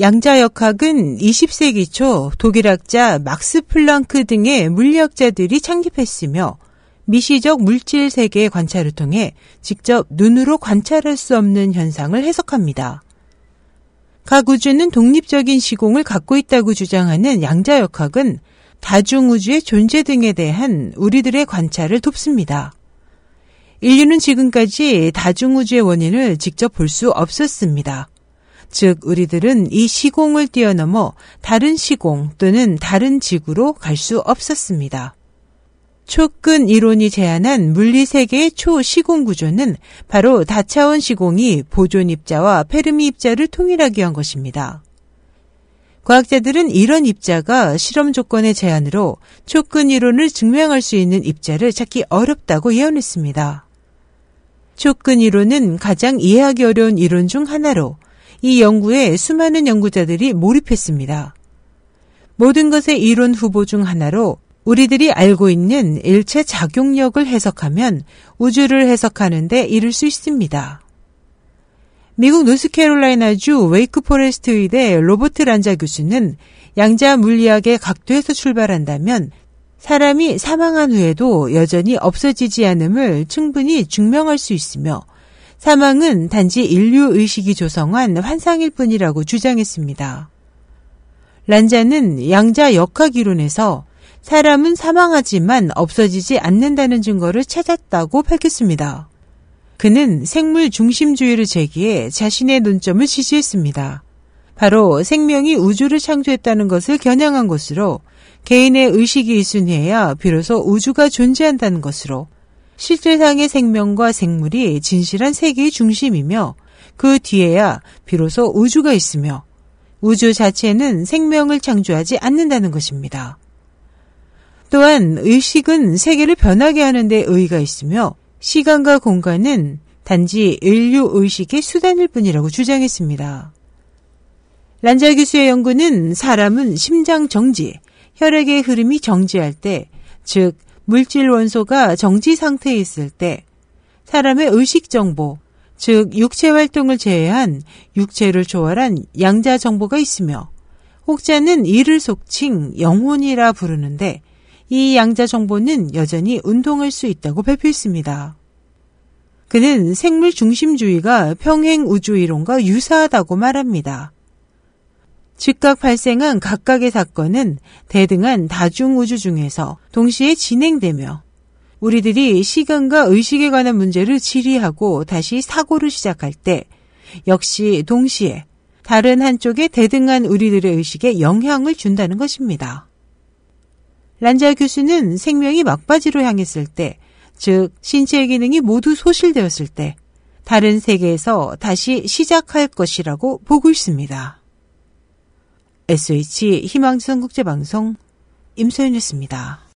양자역학은 20세기 초 독일학자 막스 플랑크 등의 물리학자들이 창립했으며 미시적 물질 세계의 관찰을 통해 직접 눈으로 관찰할 수 없는 현상을 해석합니다. 각 우주는 독립적인 시공을 갖고 있다고 주장하는 양자역학은 다중우주의 존재 등에 대한 우리들의 관찰을 돕습니다. 인류는 지금까지 다중우주의 원인을 직접 볼 수 없었습니다. 즉, 우리들은 이 시공을 뛰어넘어 다른 시공 또는 다른 지구로 갈 수 없었습니다. 초근 이론이 제안한 물리 세계의 초시공 구조는 바로 다차원 시공이 보존 입자와 페르미 입자를 통일하기 위한 것입니다. 과학자들은 이런 입자가 실험 조건의 제한으로 초근 이론을 증명할 수 있는 입자를 찾기 어렵다고 예언했습니다. 초끈 이론은 가장 이해하기 어려운 이론 중 하나로 이 연구에 수많은 연구자들이 몰입했습니다. 모든 것의 이론 후보 중 하나로 우리들이 알고 있는 일체 작용력을 해석하면 우주를 해석하는데 이를 수 있습니다. 미국 노스캐롤라이나주 웨이크 포레스트 의대 로버트 란자 교수는 양자 물리학의 각도에서 출발한다면 사람이 사망한 후에도 여전히 없어지지 않음을 충분히 증명할 수 있으며 사망은 단지 인류 의식이 조성한 환상일 뿐이라고 주장했습니다. 란자는 양자 역학 이론에서 사람은 사망하지만 없어지지 않는다는 증거를 찾았다고 밝혔습니다. 그는 생물 중심주의를 제기해 자신의 논점을 지지했습니다. 바로 생명이 우주를 창조했다는 것을 겨냥한 것으로 개인의 의식이 이순해야 비로소 우주가 존재한다는 것으로 실제상의 생명과 생물이 진실한 세계의 중심이며 그 뒤에야 비로소 우주가 있으며 우주 자체는 생명을 창조하지 않는다는 것입니다. 또한 의식은 세계를 변하게 하는 데 의의가 있으며 시간과 공간은 단지 인류 의식의 수단일 뿐이라고 주장했습니다. 란자 교수의 연구는 사람은 심장 정지, 혈액의 흐름이 정지할 때, 즉 물질 원소가 정지 상태에 있을 때 사람의 의식 정보, 즉 육체 활동을 제외한 육체를 초월한 양자 정보가 있으며 혹자는 이를 속칭 영혼이라 부르는데 이 양자 정보는 여전히 운동할 수 있다고 발표했습니다. 그는 생물 중심주의가 평행 우주 이론과 유사하다고 말합니다. 즉각 발생한 각각의 사건은 대등한 다중우주 중에서 동시에 진행되며 우리들이 시간과 의식에 관한 문제를 질의하고 다시 사고를 시작할 때 역시 동시에 다른 한쪽에 대등한 우리들의 의식에 영향을 준다는 것입니다. 란자 교수는 생명이 막바지로 향했을 때, 즉 신체의 기능이 모두 소실되었을 때 다른 세계에서 다시 시작할 것이라고 보고 있습니다. SH 희망지성 국제방송 임소연이었습니다.